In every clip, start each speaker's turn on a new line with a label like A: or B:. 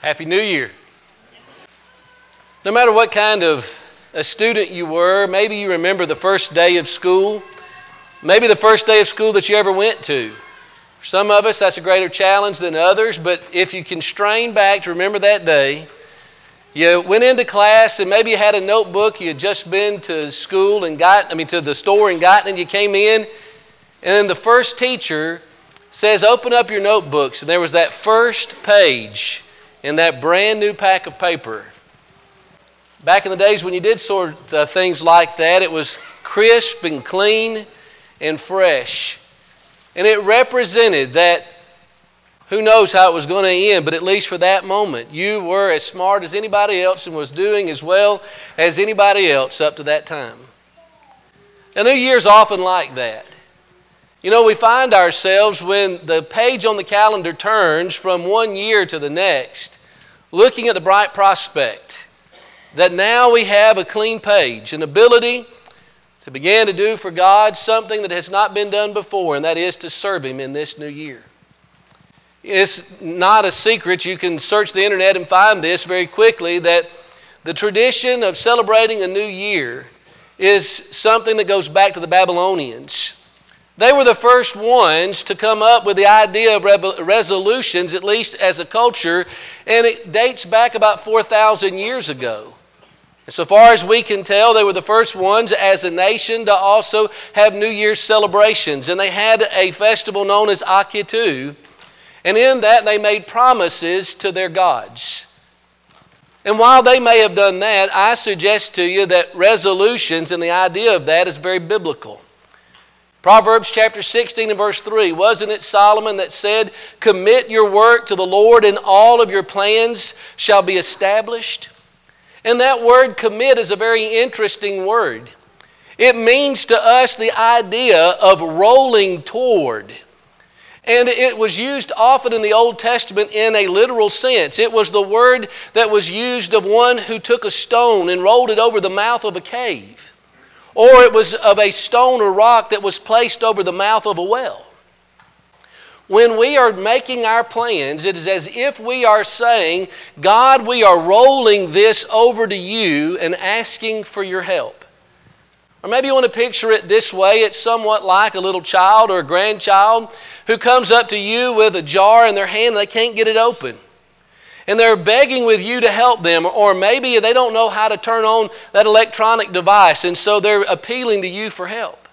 A: Happy New Year. No matter what kind of a student you were, maybe you remember the first day of school, maybe the first day of school that you ever went to. For some of us, that's a greater challenge than others, but if you can strain back to remember that day, you went into class and maybe you had a notebook, you had just been to school and got, I mean, to the store and gotten, and you came in, and then the first teacher says, Open up your notebooks, and there was that first page in that brand new pack of paper. Back in the days when you did sort of uh, things like that, it was crisp and clean and fresh. And it represented that who knows how it was going to end, but at least for that moment, you were as smart as anybody else and was doing as well as anybody else up to that time. A New Year's often like that. You know, we find ourselves when the page on the calendar turns from one year to the next, looking at the bright prospect that now we have a clean page, an ability to begin to do for God something that has not been done before, and that is to serve Him in this new year. It's not a secret. You can search the internet and find this very quickly that the tradition of celebrating a new year is something that goes back to the Babylonians. They were the first ones to come up with the idea of resolutions, at least as a culture, and it dates back about 4,000 years ago. And so far as we can tell, they were the first ones as a nation to also have New Year's celebrations. And they had a festival known as Akitu. And in that, they made promises to their gods. And while they may have done that, I suggest to you that resolutions and the idea of that is very biblical. Proverbs chapter 16 and verse 3. Wasn't it Solomon that said, Commit your work to the Lord, and all of your plans shall be established? And that word commit is a very interesting word. It means to us the idea of rolling toward. And it was used often in the Old Testament in a literal sense. It was the word that was used of one who took a stone and rolled it over the mouth of a cave or it was of a stone or rock that was placed over the mouth of a well. When we are making our plans, it is as if we are saying, God, we are rolling this over to you and asking for your help. Or maybe you want to picture it this way it's somewhat like a little child or a grandchild who comes up to you with a jar in their hand and they can't get it open and they're begging with you to help them, or maybe they don't know how to turn on that electronic device, and so they're appealing to you for help.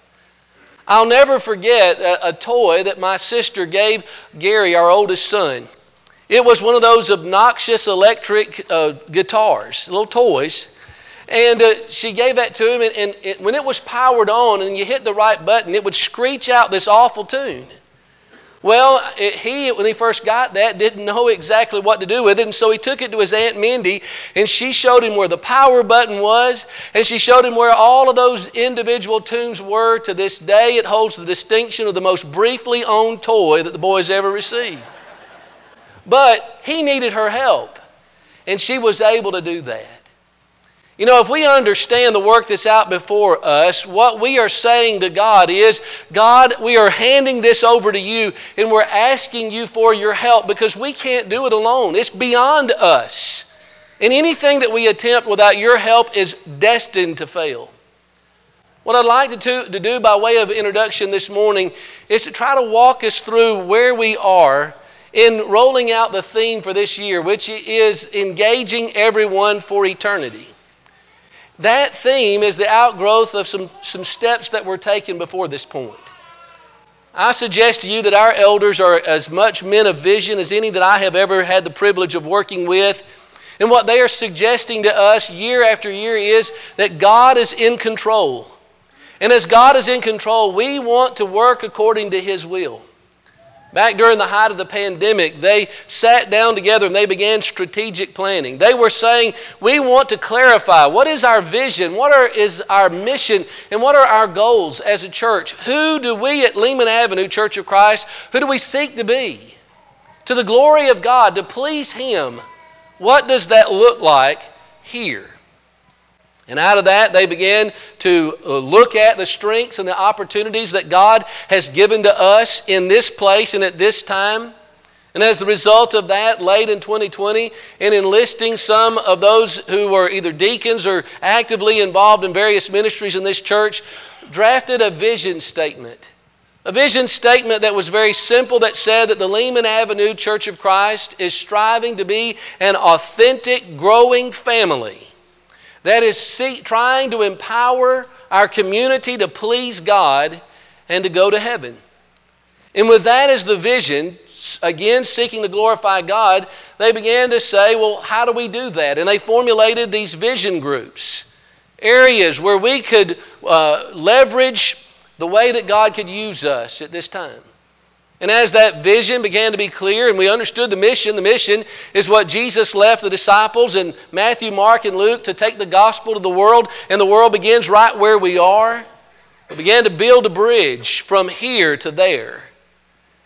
A: I'll never forget a, a toy that my sister gave Gary, our oldest son. It was one of those obnoxious electric uh, guitars, little toys. And uh, she gave that to him, and, and it, when it was powered on and you hit the right button, it would screech out this awful tune. Well, he, when he first got that, didn't know exactly what to do with it, and so he took it to his Aunt Mindy, and she showed him where the power button was, and she showed him where all of those individual tunes were. To this day, it holds the distinction of the most briefly owned toy that the boys ever received. But he needed her help, and she was able to do that. You know, if we understand the work that's out before us, what we are saying to God is, God, we are handing this over to you and we're asking you for your help because we can't do it alone. It's beyond us. And anything that we attempt without your help is destined to fail. What I'd like to, do by way of introduction this morning is to try to walk us through where we are in rolling out the theme for this year, which is engaging everyone for eternity. That theme is the outgrowth of some, some steps that were taken before this point. I suggest to you that our elders are as much men of vision as any that I have ever had the privilege of working with. And what they are suggesting to us year after year is that God is in control. And as God is in control, we want to work according to His will. Back during the height of the pandemic, they sat down together and they began strategic planning. They were saying, We want to clarify what is our vision, what are, is our mission, and what are our goals as a church. Who do we at Lehman Avenue Church of Christ, who do we seek to be? To the glory of God, to please Him. What does that look like here? And out of that, they began to uh, look at the strengths and the opportunities that God has given to us in this place and at this time. And as the result of that, late in 2020, in enlisting some of those who were either deacons or actively involved in various ministries in this church, drafted a vision statement. A vision statement that was very simple that said that the Lehman Avenue Church of Christ is striving to be an authentic, growing family that is see, trying to empower our community to please God and to go to heaven. And with that as the vision, again seeking to glorify God, they began to say, well, how do we do that? And they formulated these vision groups, areas where we could uh, leverage the way that God could use us at this time. And as that vision began to be clear and we understood the mission, the mission is what Jesus left the disciples in Matthew, Mark, and Luke to take the gospel to the world, and the world begins right where we are. We began to build a bridge from here to there.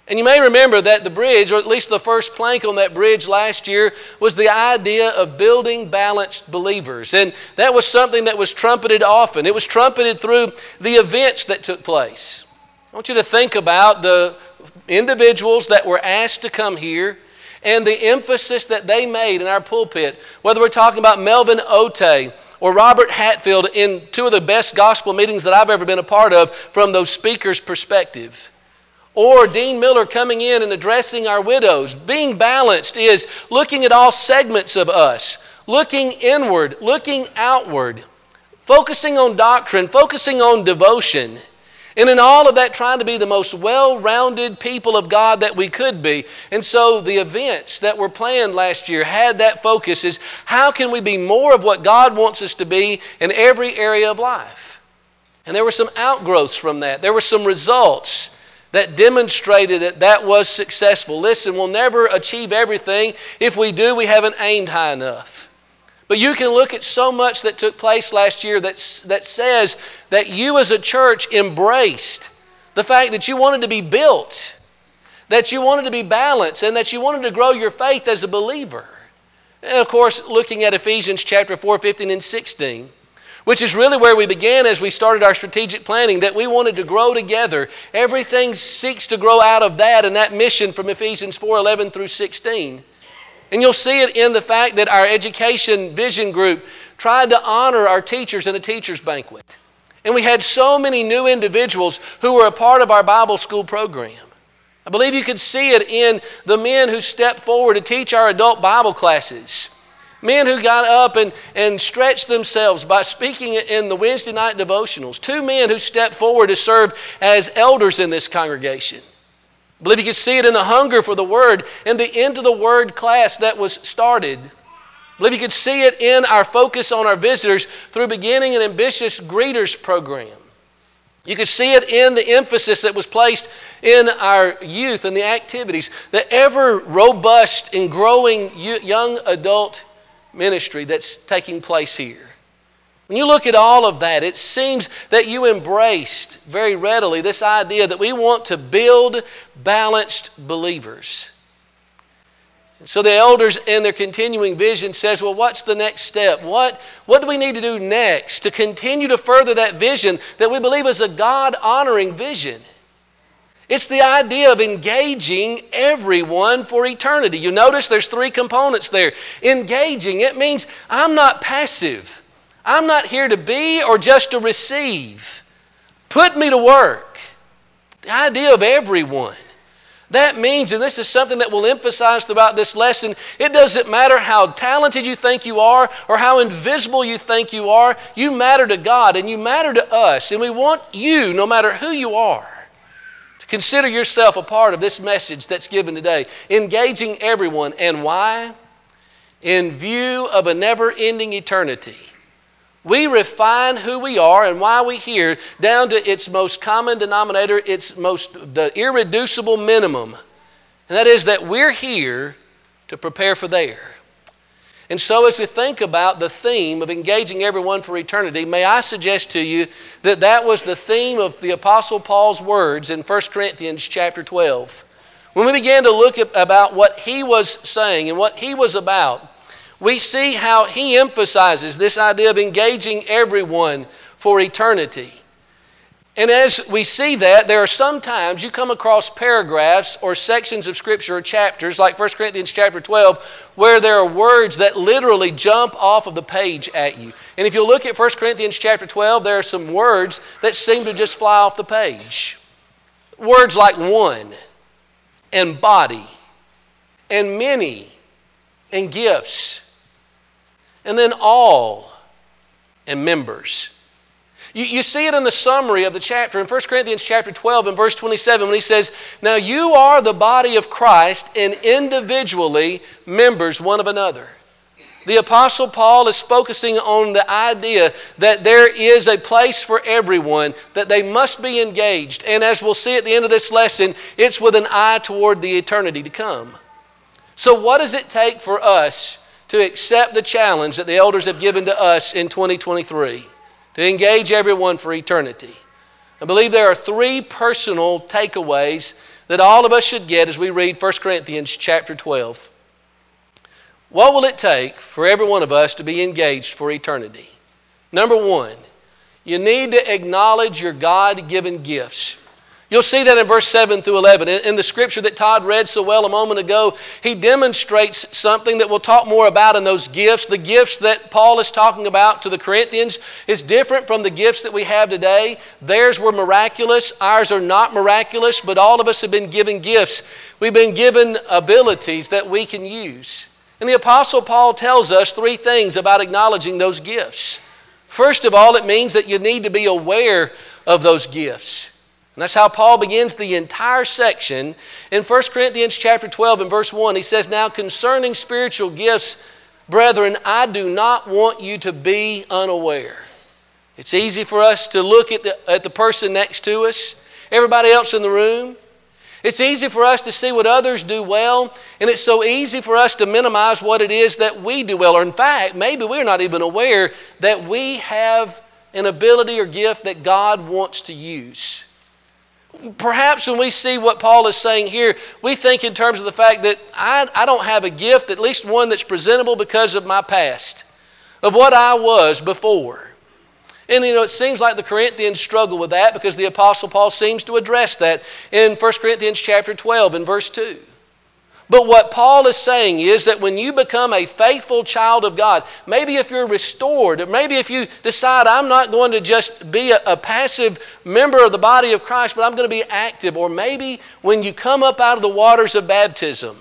A: And you may remember that the bridge, or at least the first plank on that bridge last year, was the idea of building balanced believers. And that was something that was trumpeted often. It was trumpeted through the events that took place. I want you to think about the individuals that were asked to come here and the emphasis that they made in our pulpit, whether we're talking about Melvin Otey or Robert Hatfield in two of the best gospel meetings that I've ever been a part of from those speakers' perspective. Or Dean Miller coming in and addressing our widows. Being balanced is looking at all segments of us, looking inward, looking outward, focusing on doctrine, focusing on devotion. And in all of that, trying to be the most well rounded people of God that we could be. And so the events that were planned last year had that focus is how can we be more of what God wants us to be in every area of life? And there were some outgrowths from that, there were some results that demonstrated that that was successful. Listen, we'll never achieve everything. If we do, we haven't aimed high enough. But you can look at so much that took place last year that, that says that you as a church embraced the fact that you wanted to be built, that you wanted to be balanced, and that you wanted to grow your faith as a believer. And of course, looking at Ephesians chapter 4, 15, and 16 which is really where we began as we started our strategic planning, that we wanted to grow together. Everything seeks to grow out of that and that mission from Ephesians 4 11 through 16. And you'll see it in the fact that our education vision group tried to honor our teachers in a teacher's banquet. And we had so many new individuals who were a part of our Bible school program. I believe you could see it in the men who stepped forward to teach our adult Bible classes. Men who got up and, and stretched themselves by speaking in the Wednesday night devotionals. Two men who stepped forward to serve as elders in this congregation. I believe you can see it in the hunger for the Word and the end of the Word class that was started. I believe you can see it in our focus on our visitors through beginning an ambitious greeters program. You could see it in the emphasis that was placed in our youth and the activities, the ever robust and growing young adult ministry that's taking place here. When you look at all of that, it seems that you embraced very readily this idea that we want to build balanced believers. So the elders in their continuing vision says, well, what's the next step? What, what do we need to do next to continue to further that vision that we believe is a God honoring vision? It's the idea of engaging everyone for eternity. You notice there's three components there. Engaging, it means I'm not passive. I'm not here to be or just to receive. Put me to work. The idea of everyone. That means, and this is something that we'll emphasize throughout this lesson, it doesn't matter how talented you think you are or how invisible you think you are, you matter to God and you matter to us. And we want you, no matter who you are, to Consider yourself a part of this message that's given today. Engaging everyone. And why? In view of a never ending eternity. We refine who we are and why we here down to its most common denominator, its most the irreducible minimum. And that is that we're here to prepare for there. And so, as we think about the theme of engaging everyone for eternity, may I suggest to you that that was the theme of the Apostle Paul's words in 1 Corinthians chapter 12. When we began to look at, about what he was saying and what he was about, we see how he emphasizes this idea of engaging everyone for eternity. And as we see that, there are sometimes you come across paragraphs or sections of Scripture or chapters, like 1 Corinthians chapter 12, where there are words that literally jump off of the page at you. And if you look at 1 Corinthians chapter 12, there are some words that seem to just fly off the page. Words like one, and body, and many, and gifts, and then all, and members. You, you see it in the summary of the chapter in 1 Corinthians chapter 12 and verse 27 when he says, Now you are the body of Christ and individually members one of another. The Apostle Paul is focusing on the idea that there is a place for everyone, that they must be engaged. And as we'll see at the end of this lesson, it's with an eye toward the eternity to come. So, what does it take for us to accept the challenge that the elders have given to us in 2023? to engage everyone for eternity. I believe there are three personal takeaways that all of us should get as we read 1 Corinthians chapter 12. What will it take for every one of us to be engaged for eternity? Number one, you need to acknowledge your God given gifts. You'll see that in verse 7 through 11. In the scripture that Todd read so well a moment ago, he demonstrates something that we'll talk more about in those gifts. The gifts that Paul is talking about to the Corinthians is different from the gifts that we have today. Theirs were miraculous, ours are not miraculous, but all of us have been given gifts. We've been given abilities that we can use. And the Apostle Paul tells us three things about acknowledging those gifts. First of all, it means that you need to be aware of those gifts. And that's how Paul begins the entire section in 1 Corinthians chapter 12 and verse 1. He says, Now concerning spiritual gifts, brethren, I do not want you to be unaware. It's easy for us to look at the, at the person next to us, everybody else in the room. It's easy for us to see what others do well, and it's so easy for us to minimize what it is that we do well. Or, in fact, maybe we're not even aware that we have an ability or gift that God wants to use. Perhaps when we see what Paul is saying here, we think in terms of the fact that I, I don't have a gift, at least one that's presentable because of my past, of what I was before. And you know, it seems like the Corinthians struggle with that because the Apostle Paul seems to address that in 1 Corinthians chapter 12 and verse 2. But what Paul is saying is that when you become a faithful child of God, maybe if you're restored, maybe if you decide, I'm not going to just be a, a, passive member of the body of Christ, but I'm going to be active, or maybe when you come up out of the waters of baptism,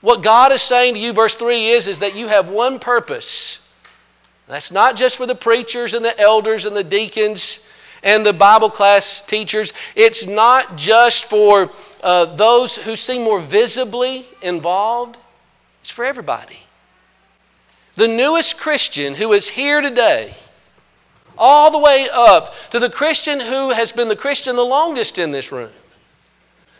A: what God is saying to you, verse 3 is, is that you have one purpose. That's not just for the preachers and the elders and the deacons and the Bible class teachers. It's not just for uh, those who seem more visibly involved. It's for everybody. The newest Christian who is here today, all the way up to the Christian who has been the Christian the longest in this room,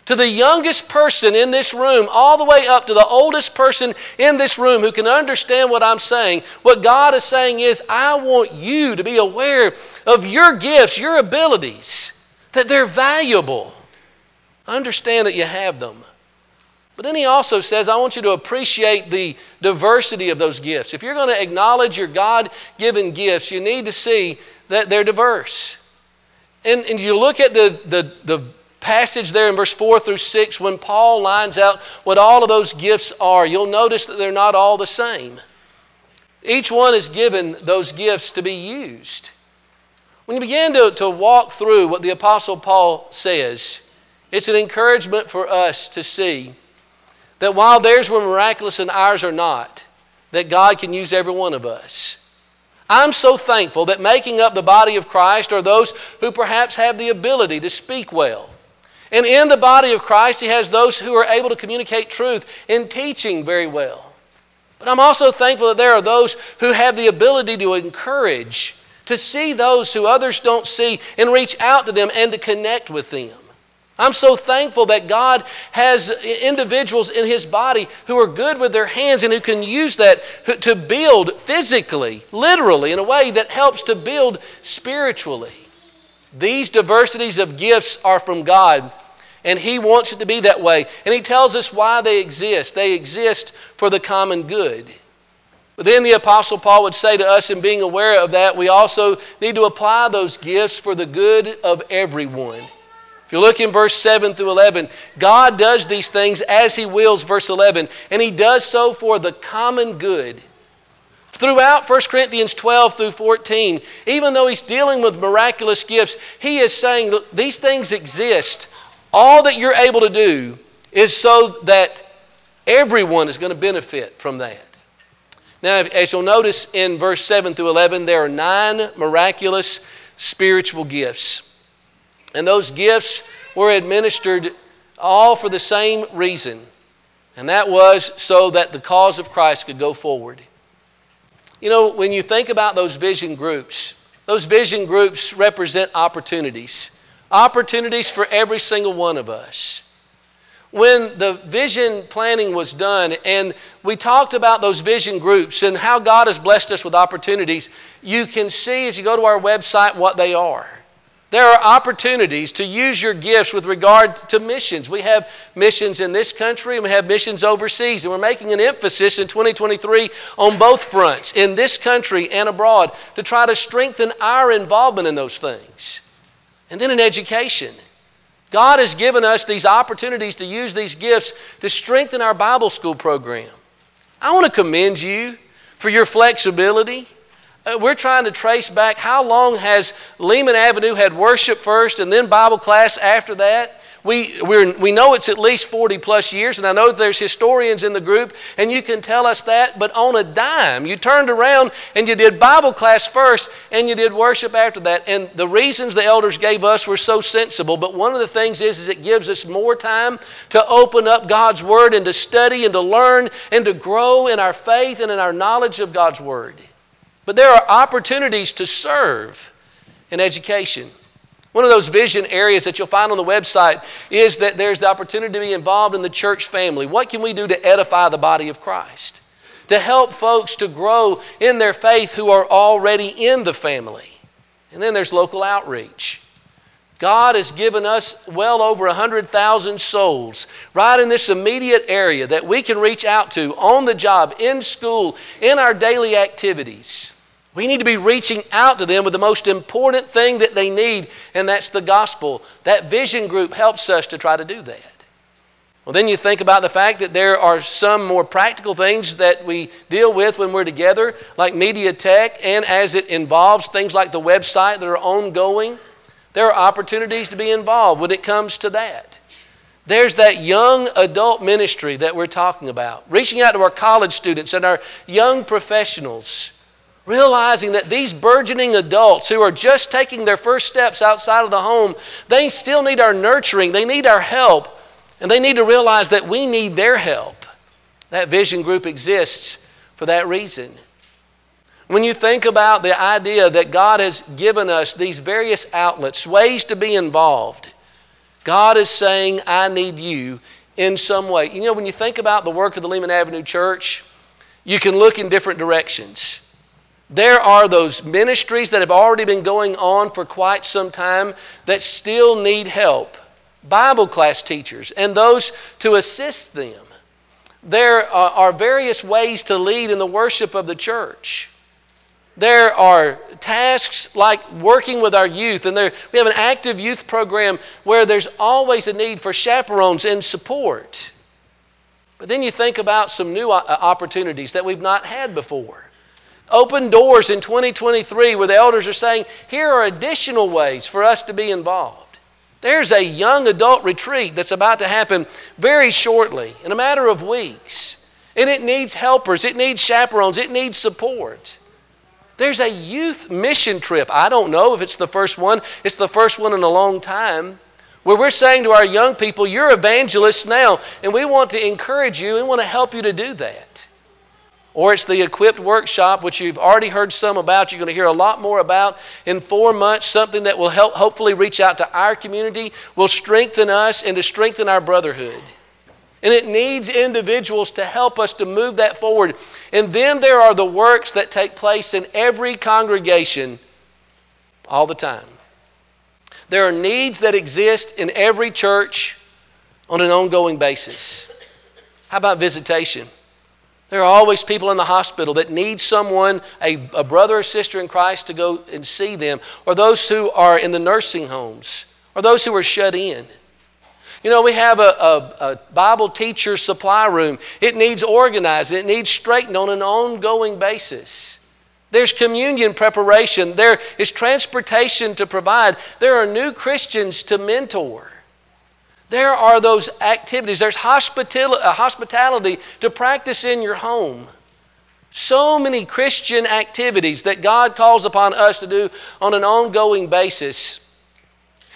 A: to the youngest person in this room, all the way up to the oldest person in this room who can understand what I'm saying, what God is saying is, I want you to be aware of your gifts, your abilities, that they're valuable. Understand that you have them. But then he also says, I want you to appreciate the diversity of those gifts. If you're going to acknowledge your God given gifts, you need to see that they're diverse. And, and you look at the, the, the passage there in verse 4 through 6, when Paul lines out what all of those gifts are, you'll notice that they're not all the same. Each one is given those gifts to be used. When you begin to, to walk through what the Apostle Paul says, it's an encouragement for us to see that while theirs were miraculous and ours are not, that God can use every one of us. I'm so thankful that making up the body of Christ are those who perhaps have the ability to speak well. And in the body of Christ, He has those who are able to communicate truth in teaching very well. But I'm also thankful that there are those who have the ability to encourage, to see those who others don't see, and reach out to them and to connect with them. I'm so thankful that God has individuals in His body who are good with their hands and who can use that to build physically, literally, in a way that helps to build spiritually. These diversities of gifts are from God, and He wants it to be that way. And He tells us why they exist. They exist for the common good. But then the Apostle Paul would say to us, in being aware of that, we also need to apply those gifts for the good of everyone. If you look in verse 7 through 11, God does these things as He wills, verse 11, and He does so for the common good. Throughout 1 Corinthians 12 through 14, even though He's dealing with miraculous gifts, He is saying that these things exist. All that you're able to do is so that everyone is going to benefit from that. Now, as you'll notice in verse 7 through 11, there are nine miraculous spiritual gifts. And those gifts were administered all for the same reason, and that was so that the cause of Christ could go forward. You know, when you think about those vision groups, those vision groups represent opportunities. Opportunities for every single one of us. When the vision planning was done and we talked about those vision groups and how God has blessed us with opportunities, you can see as you go to our website what they are. There are opportunities to use your gifts with regard to missions. We have missions in this country and we have missions overseas. And we're making an emphasis in 2023 on both fronts, in this country and abroad, to try to strengthen our involvement in those things. And then in education. God has given us these opportunities to use these gifts to strengthen our Bible school program. I want to commend you for your flexibility Uh, we're trying to trace back how long has Lehman Avenue had worship first and then Bible class after that. We, we know it's at least 40 plus years, and I know there's historians in the group, and you can tell us that, but on a dime, you turned around and you did Bible class first and you did worship after that. And the reasons the elders gave us were so sensible, but one of the things is, is it gives us more time to open up God's Word and to study and to learn and to grow in our faith and in our knowledge of God's Word. But there are opportunities to serve in education. One of those vision areas that you'll find on the website is that there's the opportunity to be involved in the church family. What can we do to edify the body of Christ? To help folks to grow in their faith who are already in the family. And then there's local outreach. God has given us well over 100,000 souls right in this immediate area that we can reach out to on the job, in school, in our daily activities. We need to be reaching out to them with the most important thing that they need, and that's the gospel. That vision group helps us to try to do that. Well, then you think about the fact that there are some more practical things that we deal with when we're together, like media tech, and as it involves things like the website that are ongoing. There are opportunities to be involved when it comes to that. There's that young adult ministry that we're talking about, reaching out to our college students and our young professionals, realizing that these burgeoning adults who are just taking their first steps outside of the home, they still need our nurturing, they need our help, and they need to realize that we need their help. That vision group exists for that reason. When you think about the idea that God has given us these various outlets, ways to be involved, God is saying, I need you in some way. You know, when you think about the work of the Lehman Avenue Church, you can look in different directions. There are those ministries that have already been going on for quite some time that still need help. Bible class teachers and those to assist them. There uh, are various ways to lead in the worship of the church. There are tasks like working with our youth, and there, we have an active youth program where there's always a need for chaperones and support. But then you think about some new uh, opportunities that we've not had before. Open doors in 2023 where the elders are saying, here are additional ways for us to be involved. There's a young adult retreat that's about to happen very shortly, in a matter of weeks. And it needs helpers, it needs chaperones, it needs support. There's a youth mission trip. I don't know if it's the first one, it's the first one in a long time. Where we're saying to our young people, you're evangelists now, and we want to encourage you and want to help you to do that. Or it's the equipped workshop, which you've already heard some about. You're going to hear a lot more about in four months, something that will help hopefully reach out to our community, will strengthen us, and to strengthen our brotherhood. And it needs individuals to help us to move that forward. And then there are the works that take place in every congregation all the time. There are needs that exist in every church on an ongoing basis. How about visitation? There are always people in the hospital that need someone, a, a, brother or sister in Christ, to go and see them, or those who are in the nursing homes, or those who are shut in. You know, we have a, a, a Bible teacher supply room. It needs organized, it needs straightened on an ongoing basis. There's communion preparation, there is transportation to provide, there are new Christians to mentor. There are those activities. There's uh, hospitality to practice in your home. So many Christian activities that God calls upon us to do on an ongoing basis.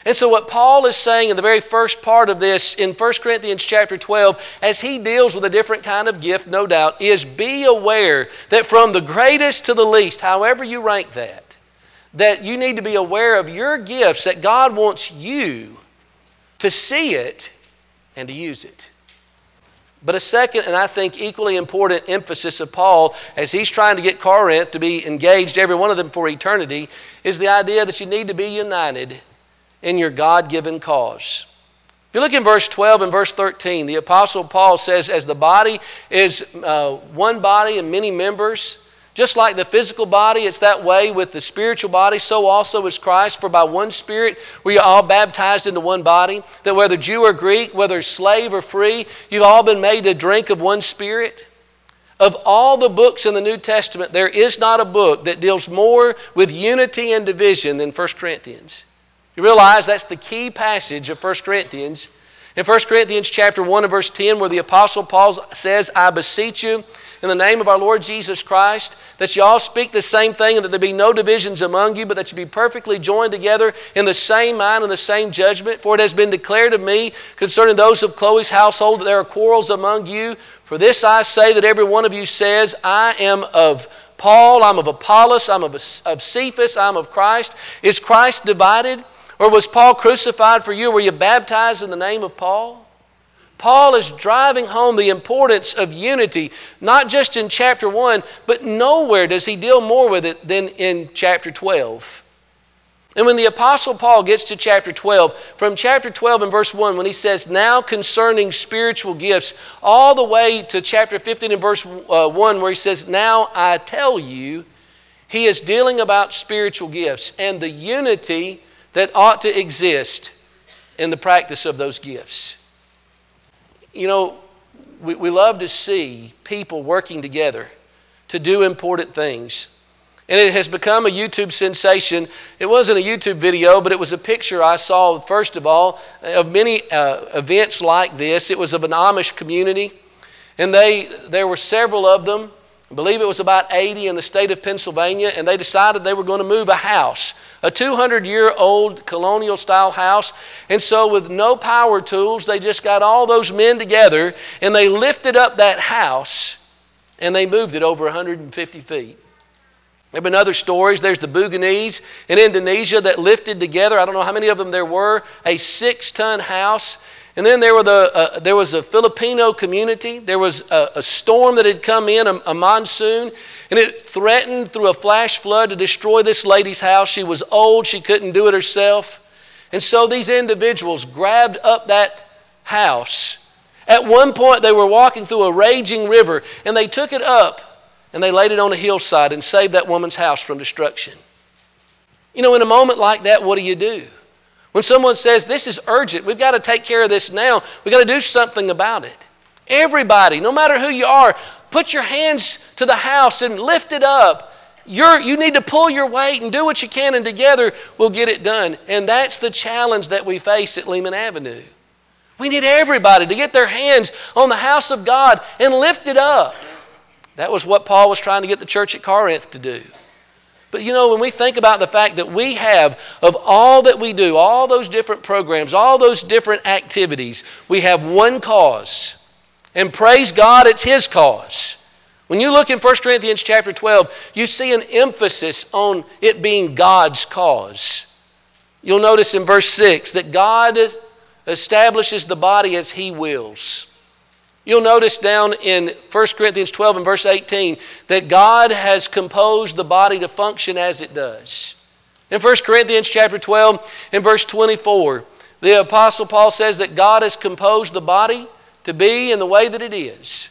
A: And so what Paul is saying in the very first part of this in 1 Corinthians chapter 12 as he deals with a different kind of gift no doubt is be aware that from the greatest to the least however you rank that that you need to be aware of your gifts that God wants you to see it and to use it. But a second, and I think equally important emphasis of Paul as he's trying to get Corinth to be engaged, every one of them for eternity, is the idea that you need to be united in your God given cause. If you look in verse 12 and verse 13, the Apostle Paul says, As the body is uh, one body and many members, just like the physical body, it's that way with the spiritual body, so also is Christ. For by one Spirit we are all baptized into one body, that whether Jew or Greek, whether slave or free, you've all been made to drink of one Spirit. Of all the books in the New Testament, there is not a book that deals more with unity and division than 1 Corinthians. You realize that's the key passage of 1 Corinthians. In 1 Corinthians chapter 1 and verse 10, where the Apostle Paul says, I beseech you in the name of our Lord Jesus Christ, that you all speak the same thing, and that there be no divisions among you, but that you be perfectly joined together in the same mind and the same judgment. For it has been declared of me concerning those of Chloe's household that there are quarrels among you. For this I say that every one of you says, I am of Paul, I'm of Apollos, I'm of, of Cephas, I'm of Christ. Is Christ divided? Or was Paul crucified for you? Were you baptized in the name of Paul? Paul is driving home the importance of unity, not just in chapter 1, but nowhere does he deal more with it than in chapter 12. And when the Apostle Paul gets to chapter 12, from chapter 12 and verse 1, when he says, Now concerning spiritual gifts, all the way to chapter 15 and verse uh, 1, where he says, Now I tell you, he is dealing about spiritual gifts and the unity that ought to exist in the practice of those gifts. You know, we, we love to see people working together to do important things. And it has become a YouTube sensation. It wasn't a YouTube video, but it was a picture I saw, first of all, of many uh, events like this. It was of an Amish community, and they, there were several of them. I believe it was about 80 in the state of Pennsylvania, and they decided they were going to move a house a 200 year old colonial style house. And so, with no power tools, they just got all those men together and they lifted up that house and they moved it over 150 feet. There have been other stories. There's the Buginese in Indonesia that lifted together, I don't know how many of them there were, a six ton house. And then there, were the, uh, there was a Filipino community. There was a, a storm that had come in, a, a monsoon, and it threatened through a flash flood to destroy this lady's house. She was old, she couldn't do it herself. And so these individuals grabbed up that house. At one point, they were walking through a raging river, and they took it up and they laid it on a hillside and saved that woman's house from destruction. You know, in a moment like that, what do you do? When someone says, This is urgent, we've got to take care of this now, we've got to do something about it. Everybody, no matter who you are, put your hands to the house and lift it up. You're, you need to pull your weight and do what you can, and together we'll get it done. And that's the challenge that we face at Lehman Avenue. We need everybody to get their hands on the house of God and lift it up. That was what Paul was trying to get the church at Corinth to do. But you know, when we think about the fact that we have, of all that we do, all those different programs, all those different activities, we have one cause. And praise God, it's His cause. When you look in 1 Corinthians chapter 12, you see an emphasis on it being God's cause. You'll notice in verse 6 that God establishes the body as He wills. You'll notice down in 1 Corinthians 12 and verse 18 that God has composed the body to function as it does. In 1 Corinthians chapter 12 and verse 24, the Apostle Paul says that God has composed the body to be in the way that it is.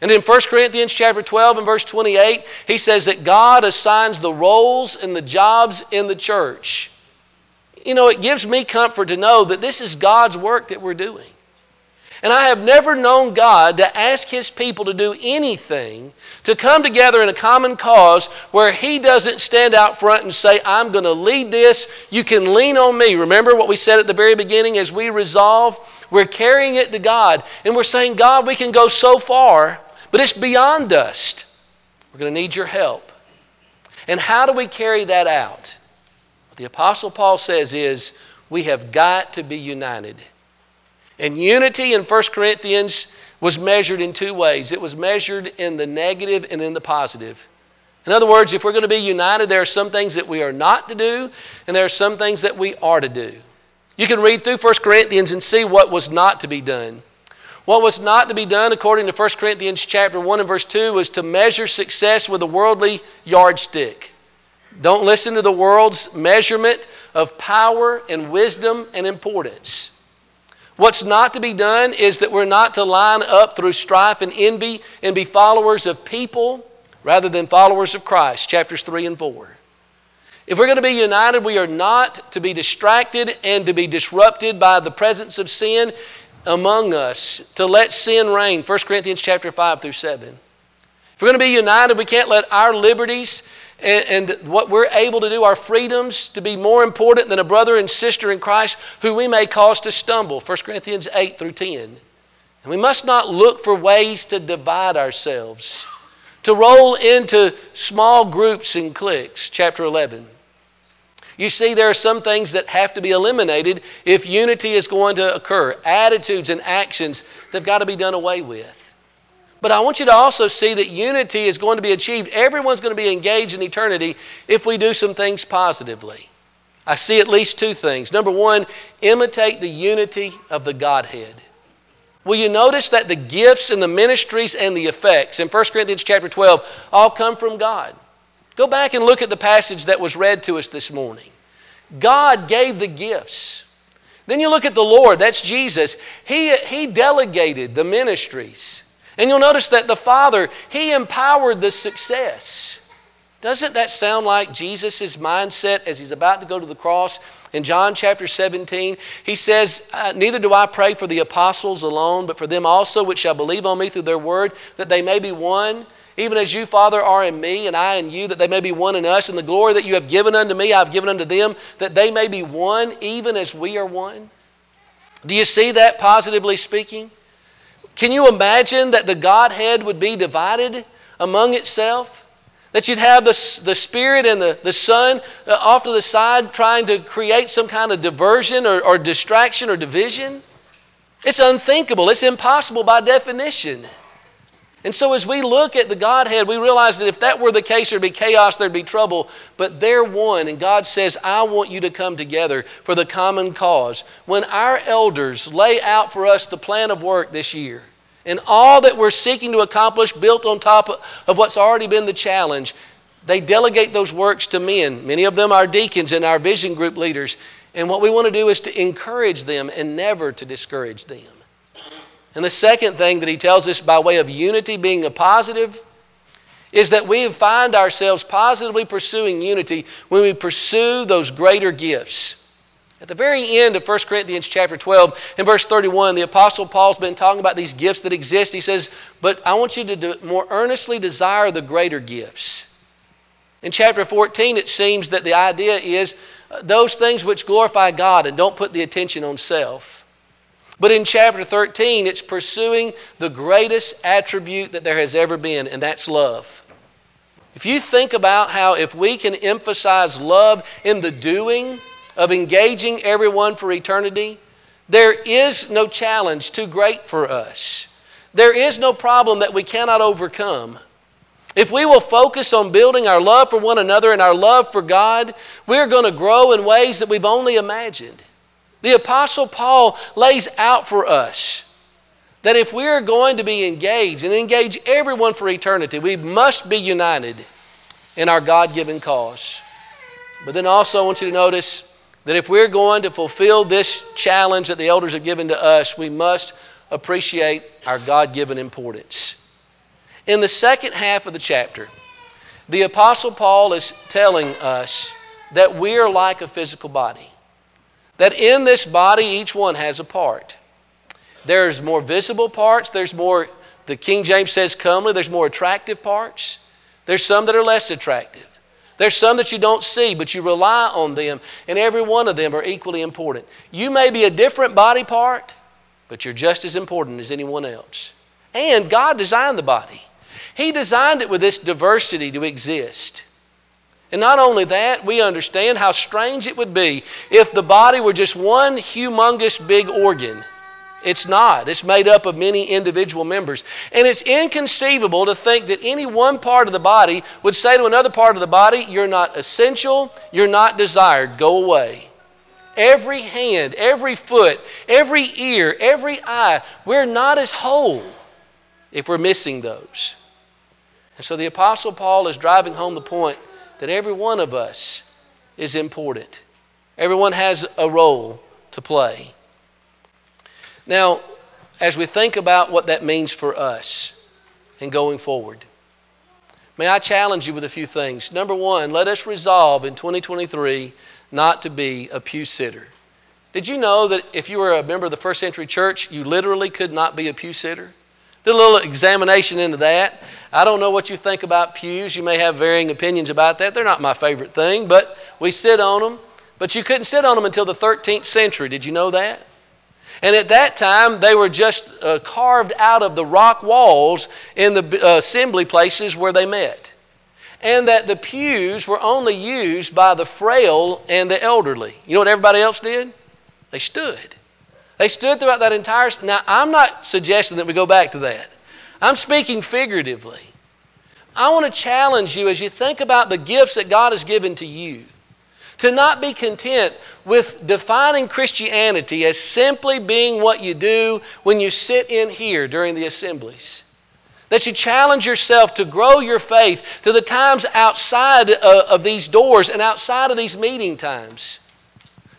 A: And in 1 Corinthians chapter 12 and verse 28, he says that God assigns the roles and the jobs in the church. You know, it gives me comfort to know that this is God's work that we're doing. And I have never known God to ask His people to do anything, to come together in a common cause where He doesn't stand out front and say, I'm going to lead this. You can lean on me. Remember what we said at the very beginning as we resolve? We're carrying it to God. And we're saying, God, we can go so far, but it's beyond us. We're going to need your help. And how do we carry that out? What the Apostle Paul says is, we have got to be united. And unity in 1 Corinthians was measured in two ways it was measured in the negative and in the positive. In other words, if we're going to be united, there are some things that we are not to do, and there are some things that we are to do. You can read through 1 Corinthians and see what was not to be done. What was not to be done, according to 1 Corinthians chapter 1 and verse 2, was to measure success with a worldly yardstick. Don't listen to the world's measurement of power and wisdom and importance. What's not to be done is that we're not to line up through strife and envy and be followers of people rather than followers of Christ, chapters 3 and 4. If we're going to be united, we are not to be distracted and to be disrupted by the presence of sin among us, to let sin reign. 1 Corinthians chapter 5 through 7. If we're going to be united, we can't let our liberties and, and, what we're able to do, our freedoms, to be more important than a brother and sister in Christ who we may cause to stumble. 1 Corinthians 8 through 10. And we must not look for ways to divide ourselves, to roll into small groups and cliques. Chapter 11. You see, there are some things that have to be eliminated if unity is going to occur. Attitudes and actions that have got to be done away with. But I want you to also see that unity is going to be achieved. Everyone's going to be engaged in eternity if we do some things positively. I see at least two things. Number one, imitate the unity of the Godhead. Will you notice that the gifts and the ministries and the effects in 1 Corinthians chapter 12 all come from God? Go back and look at the passage that was read to us this morning. God gave the gifts. Then you look at the Lord, that's Jesus. He, he delegated the ministries. And you'll notice that the Father, He empowered the success. Doesn't that sound like Jesus' mindset as He's about to go to the cross? In John chapter 17, He says, uh, Neither do I pray for the apostles alone, but for them also which shall believe on me through their word, that they may be one even as you, Father, are in me, and I in you, that they may be one in us, and the glory that you have given unto me, I have given unto them, that they may be one, even as we are one. Do you see that positively speaking? Can you imagine that the Godhead would be divided among itself? That you'd have the, the Spirit and the, the Son uh, off to the side trying to create some kind of diversion or, or distraction or division? It's unthinkable. It's impossible by definition. And so, as we look at the Godhead, we realize that if that were the case, there'd be chaos, there'd be trouble. But they're one, and God says, I want you to come together for the common cause. When our elders lay out for us the plan of work this year, and all that we're seeking to accomplish built on top of what's already been the challenge, they delegate those works to men. Many of them are deacons and our vision group leaders. And what we want to do is to encourage them and never to discourage them. And the second thing that he tells us by way of unity being a positive is that we find ourselves positively pursuing unity when we pursue those greater gifts. At the very end of 1 Corinthians chapter 12, in verse 31, the Apostle Paul's been talking about these gifts that exist. He says, But I want you to more earnestly desire the greater gifts. In chapter 14, it seems that the idea is uh, those things which glorify God and don't put the attention on self. But in chapter 13, it's pursuing the greatest attribute that there has ever been, and that's love. If you think about how if we can emphasize love in the doing of engaging everyone for eternity, there is no challenge too great for us. There is no problem that we cannot overcome. If we will focus on building our love for one another and our love for God, we're going to grow in ways that we've only imagined. The Apostle Paul lays out for us that if we are going to be engaged and engage everyone for eternity, we must be united in our God given cause. But then also, I want you to notice that if we're going to fulfill this challenge that the elders have given to us, we must appreciate our God given importance. In the second half of the chapter, the Apostle Paul is telling us that we are like a physical body. That in this body, each one has a part. There's more visible parts, there's more, the King James says comely, there's more attractive parts. There's some that are less attractive. There's some that you don't see, but you rely on them, and every one of them are equally important. You may be a different body part, but you're just as important as anyone else. And God designed the body. He designed it with this diversity to exist. And not only that, we understand how strange it would be if the body were just one humongous big organ. It's not. It's made up of many individual members. And it's inconceivable to think that any one part of the body would say to another part of the body, You're not essential, you're not desired, go away. Every hand, every foot, every ear, every eye, we're not as whole if we're missing those. And so the Apostle Paul is driving home the point that every one of us is important. Everyone has a role to play. Now, as we think about what that means for us and going forward, may I challenge you with a few things. Number one, let us resolve in 2023 not to be a pew sitter. Did you know that if you were a member of the first century church, you literally could not be a pew sitter? Did a little examination into that. I don't know what you think about pews. You may have varying opinions about that. They're not my favorite thing, but we sit on them. But you couldn't sit on them until the 13th century. Did you know that? And at that time, they were just uh, carved out of the rock walls in the uh, assembly places where they met. And that the pews were only used by the frail and the elderly. You know what everybody else did? They stood. They stood throughout that entire. Now, I'm not suggesting that we go back to that. I'm speaking figuratively. I want to challenge you as you think about the gifts that God has given to you to not be content with defining Christianity as simply being what you do when you sit in here during the assemblies. That you challenge yourself to grow your faith to the times outside of these doors and outside of these meeting times.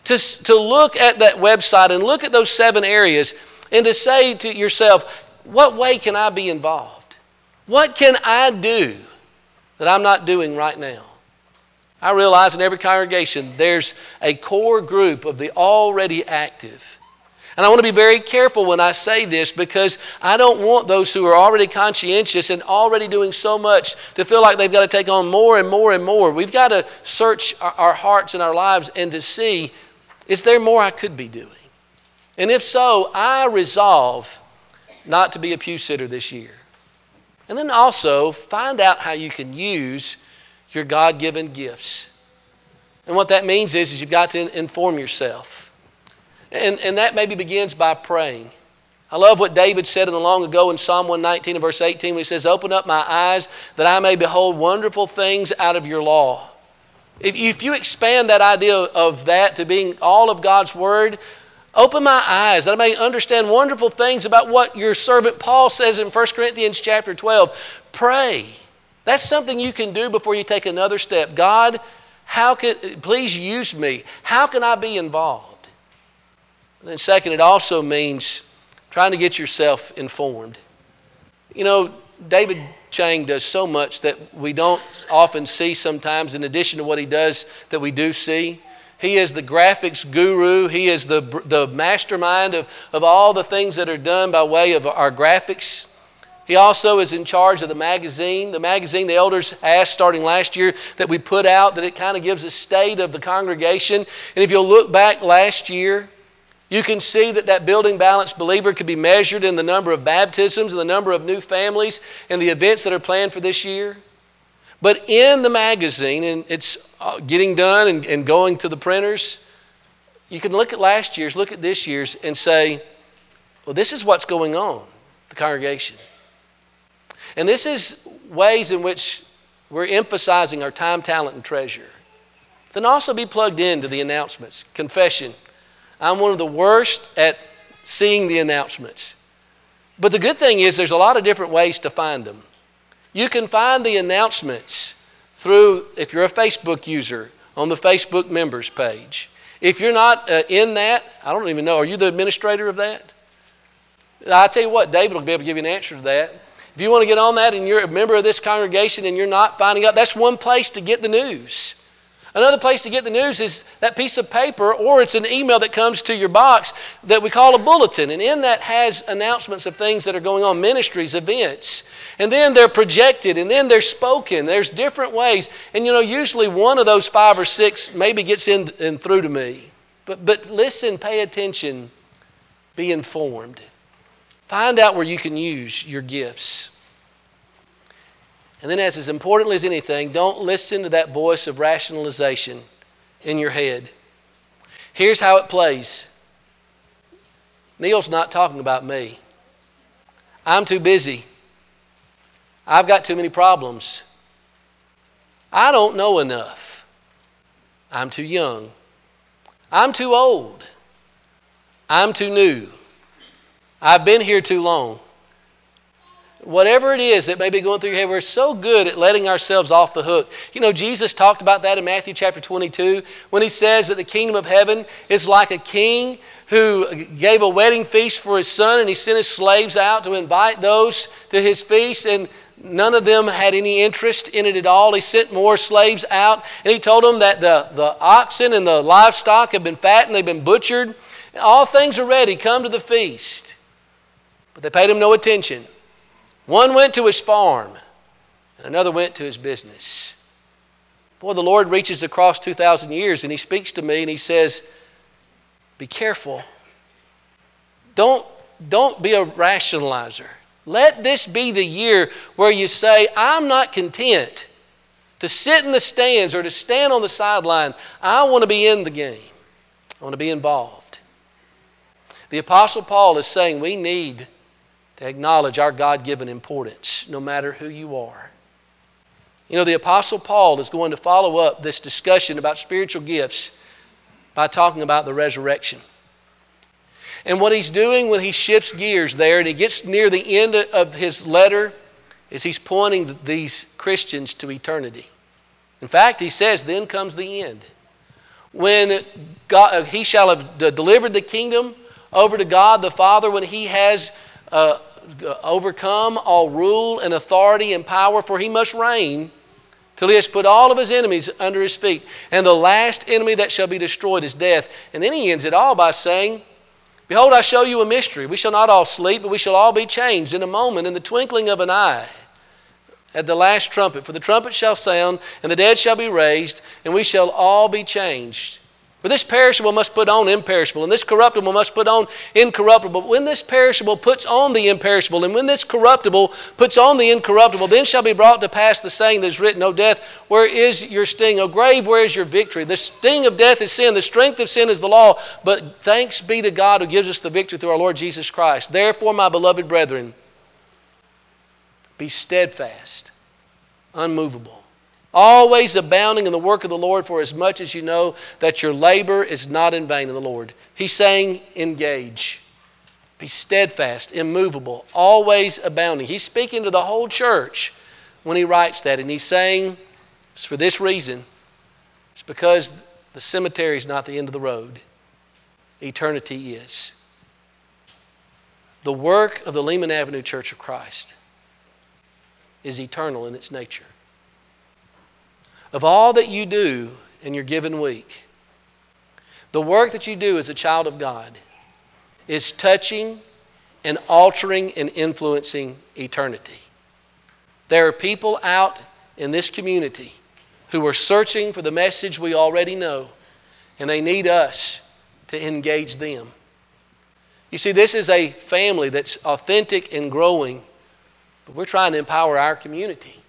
A: To, to look at that website and look at those seven areas and to say to yourself, what way can I be involved? What can I do that I'm not doing right now? I realize in every congregation there's a core group of the already active. And I want to be very careful when I say this because I don't want those who are already conscientious and already doing so much to feel like they've got to take on more and more and more. We've got to search our hearts and our lives and to see is there more I could be doing? And if so, I resolve not to be a pew sitter this year. And then also find out how you can use your God given gifts. And what that means is, is you've got to inform yourself. And, and that maybe begins by praying. I love what David said in the long ago in Psalm 119 and verse 18 when he says, Open up my eyes that I may behold wonderful things out of your law. If, if you expand that idea of that to being all of God's Word, open my eyes that I may understand wonderful things about what your servant Paul says in 1 Corinthians chapter 12. Pray. That's something you can do before you take another step. God, how can please use me? How can I be involved? And then second, it also means trying to get yourself informed. You know, David Chang does so much that we don't often see sometimes, in addition to what he does that we do see. He is the graphics guru. He is the, the mastermind of, of all the things that are done by way of our graphics. He also is in charge of the magazine. The magazine the elders asked starting last year that we put out that it kind of gives a state of the congregation. And if you'll look back last year, you can see that that building balanced believer could be measured in the number of baptisms and the number of new families and the events that are planned for this year. But in the magazine, and it's uh, getting done and, and going to the printers, you can look at last year's, look at this year's, and say, well, this is what's going on, the congregation. And this is ways in which we're emphasizing our time, talent, and treasure. Then also be plugged into the announcements. Confession. I'm one of the worst at seeing the announcements. But the good thing is there's a lot of different ways to find them. You can find the announcements through, if you're a Facebook user, on the Facebook members page. If you're not uh, in that, I don't even know, are you the administrator of that? I tell you what, David will be able to give you an answer to that. If you want to get on that and you're a member of this congregation and you're not finding out, that's one place to get the news. Another place to get the news is that piece of paper, or it's an email that comes to your box that we call a bulletin. And in that has announcements of things that are going on, ministries, events. And then they're projected, and then they're spoken. There's different ways. And you know, usually one of those five or six maybe gets in and through to me. But, but listen, pay attention, be informed. Find out where you can use your gifts. And then, as, as importantly as anything, don't listen to that voice of rationalization in your head. Here's how it plays Neil's not talking about me. I'm too busy. I've got too many problems. I don't know enough. I'm too young. I'm too old. I'm too new. I've been here too long whatever it is that may be going through your head, we're so good at letting ourselves off the hook. You know, Jesus talked about that in Matthew chapter 22 when he says that the kingdom of heaven is like a king who gave a wedding feast for his son and he sent his slaves out to invite those to his feast and none of them had any interest in it at all. He sent more slaves out and he told them that the, the oxen and the livestock have been fattened, they've been butchered. All things are ready. Come to the feast. But they paid him no attention. One went to his farm, and another went to his business. Boy, the Lord reaches across 2,000 years and he speaks to me and he says, Be careful. Don't, don't be a rationalizer. Let this be the year where you say, I'm not content to sit in the stands or to stand on the sideline. I want to be in the game, I want to be involved. The Apostle Paul is saying we need to acknowledge our God given importance, no matter who you are. You know, the Apostle Paul is going to follow up this discussion about spiritual gifts by talking about the resurrection. And what he's doing when he shifts gears there and he gets near the end of his letter is he's pointing these Christians to eternity. In fact, he says, then comes the end. When God, he shall have delivered the kingdom over to God the Father, when he has uh, overcome all rule and authority and power, for he must reign till he has put all of his enemies under his feet. And the last enemy that shall be destroyed is death. And then he ends it all by saying, Behold, I show you a mystery. We shall not all sleep, but we shall all be changed in a moment, in the twinkling of an eye, at the last trumpet. For the trumpet shall sound, and the dead shall be raised, and we shall all be changed. For this perishable must put on imperishable, and this corruptible must put on incorruptible. When this perishable puts on the imperishable, and when this corruptible puts on the incorruptible, then shall be brought to pass the saying that is written, O death, where is your sting? O grave, where is your victory? The sting of death is sin, the strength of sin is the law. But thanks be to God who gives us the victory through our Lord Jesus Christ. Therefore, my beloved brethren, be steadfast, unmovable Always abounding in the work of the Lord, for as much as you know that your labor is not in vain in the Lord. He's saying, engage. Be steadfast, immovable, always abounding. He's speaking to the whole church when he writes that, and he's saying, it's for this reason. It's because the cemetery is not the end of the road, eternity is. The work of the Lehman Avenue Church of Christ is eternal in its nature. Of all that you do in your given week, the work that you do as a child of God is touching and altering and influencing eternity. There are people out in this community who are searching for the message we already know, and they need us to engage them. You see, this is a family that's authentic and growing, but we're trying to empower our community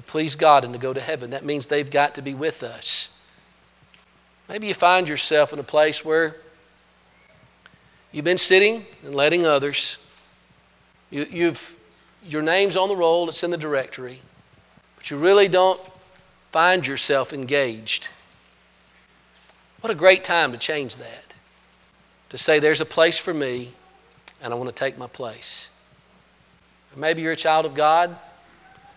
A: to please God and to go to heaven. That means they've got to be with us. Maybe you find yourself in a place where you've been sitting and letting others, you, you've, your name's on the roll, it's in the directory, but you really don't find yourself engaged. What a great time to change that. To say, there's a place for me, and I want to take my place. Maybe you're a child of God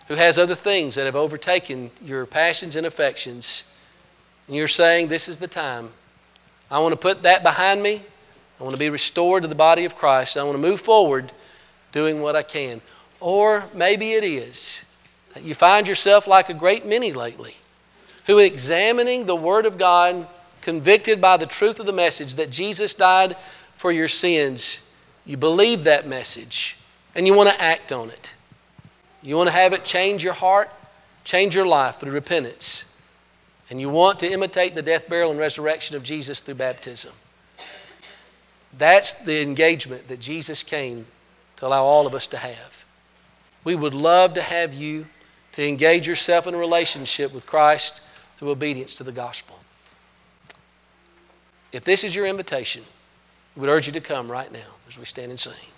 A: who has other things that have overtaken your passions and affections, and you're saying, This is the time. I want to put that behind me. I want to be restored to the body of Christ. I want to move forward doing what I can. Or maybe it is that you find yourself like a great many lately, who examining the Word of God, convicted by the truth of the message that Jesus died for your sins, you believe that message and you want to act on it. You want to have it change your heart, change your life through repentance. And you want to imitate the death, burial, and resurrection of Jesus through baptism. That's the engagement that Jesus came to allow all of us to have. We would love to have you to engage yourself in a relationship with Christ through obedience to the gospel. If this is your invitation, we would urge you to come right now as we stand and sing.